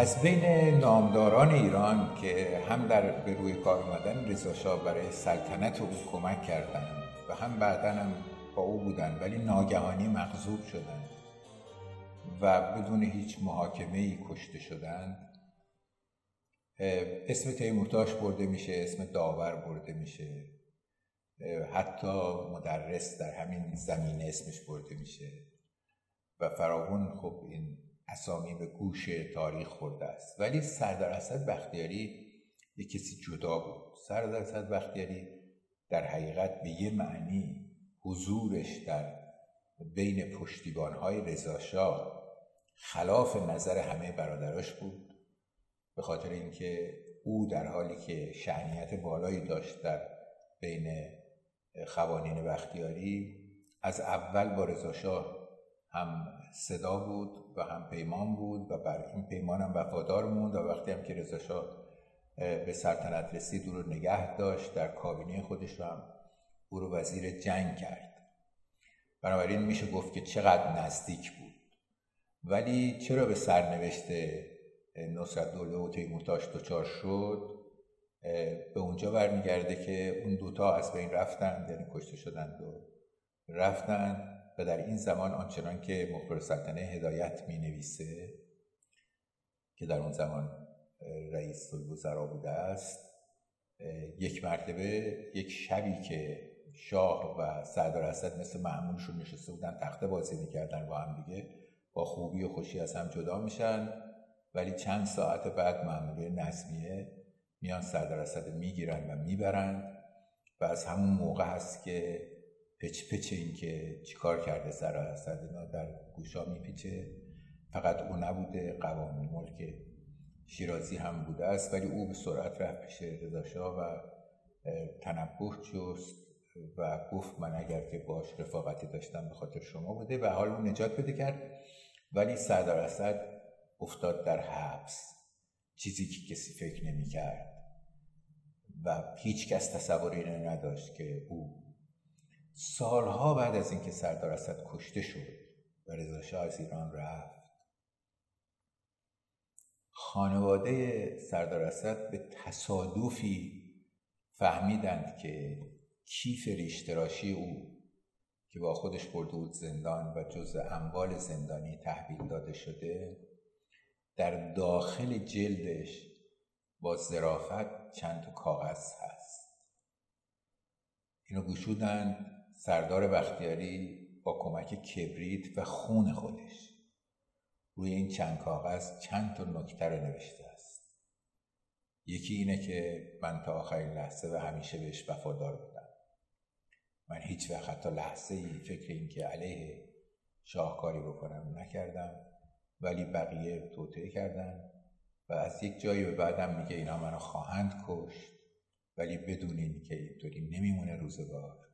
از بین نامداران ایران که هم در به روی کار اومدن رضا برای سلطنت او کمک کردند و هم بعدا هم با او بودن ولی ناگهانی مغضوب شدند و بدون هیچ محاکمه ای کشته شدند اسم تیمورتاش برده میشه اسم داور برده میشه. حتی مدرس در همین زمینه اسمش برده میشه. و فراون خب این اسامی به گوش تاریخ خورده است. ولی سردار اسد بختیاری یک کسی جدا بود. سردار اسد بختیاری در حقیقت به یه معنی حضورش در بین پشتیبانهای رضاشاه خلاف نظر همه برادراش بود. به خاطر اینکه او در حالی که شعنیت بالایی داشت در بین خوانین بختیاری از اول با رضاشاه هم صدا بود و هم پیمان بود و بر این پیمان هم وفادار موند و وقتی هم که رضاشاه به سلطنت رسید او رو نگه داشت در کابینه خودش رو هم او رو وزیر جنگ کرد. بنابراین میشه گفت که چقدر نزدیک بود. ولی چرا به سرنوشت نصرت دوله و تیمورتاش دچار شد؟ به اونجا برمیگرده که اون دوتا از بین رفتند یعنی کشته شدند و رفتند و در این زمان آنچنان که مخبر سلطنه هدایت می نویسه که در اون زمان رئیس الوزرا بوده است یک مرتبه یک شبی که شاه و سردار اسد مثل معمولشون نشسته بودن تخته بازی می‌کردن با هم دیگه با خوبی و خوشی از هم جدا میشن. ولی چند ساعت بعد معمولی نظمیه میان سردار اسد می‌گیرن و می‌برند و از همون موقع هست که پچ پچ این که چیکار کرده سردار اسد اینا در گوشا میپیچه. فقط او نبوده قوام ملک شیرازی هم بوده است ولی او به سرعت رفت پیش رضاشاه و تنبه جست و گفت من اگر که باش رفاقتی داشتم به خاطر شما بوده. و حال اون نجات بده کرد. ولی سردار اسد افتاد در حبس. چیزی که کسی فکر نمی کرد و هیچ کس تصور اینو نداشت که او سالها بعد از اینکه سردار اسد کشته شد و رضا از ایران رفت خانواده سردار اسد به تصادفی فهمیدند که کیف ریشتراشی او که با خودش برده بود زندان و جزء اموال زندانی تحویل داده شده در داخل جلدش با ظرافت چند تا کاغذ هست. اینو گشودن سردار بختیاری با کمک کبریت و خون خودش روی این چند کاغذ چند تا نکته رو نوشته است. یکی اینه که من تا آخرین لحظه و همیشه بهش وفادار بودم. من هیچ وقت حتی لحظه ای فکر این که علیه شاهکاری بکنم نکردم ولی بقیه توطعه کردن و از یک جایی به بعدم میگه اینا منو خواهند کشت ولی بدونین که اینطوری نمیمونه روزگار.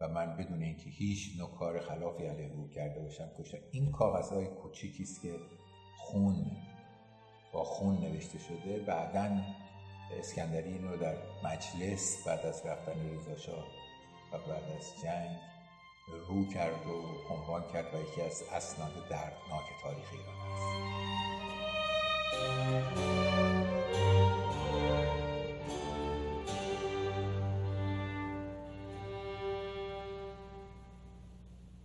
و من بدون اینکه هیچ نوع کار خلافی علیه او کرده باشم کشتم. این کاغذهای کوچیکی است که خون با خون نوشته شده بعدا اسکندری این رو در مجلس بعد از رفتن رضا و بعد از جنگ رو کرد و عنوان کرد و یکی از اسناد دردناک تاریخ ایران است.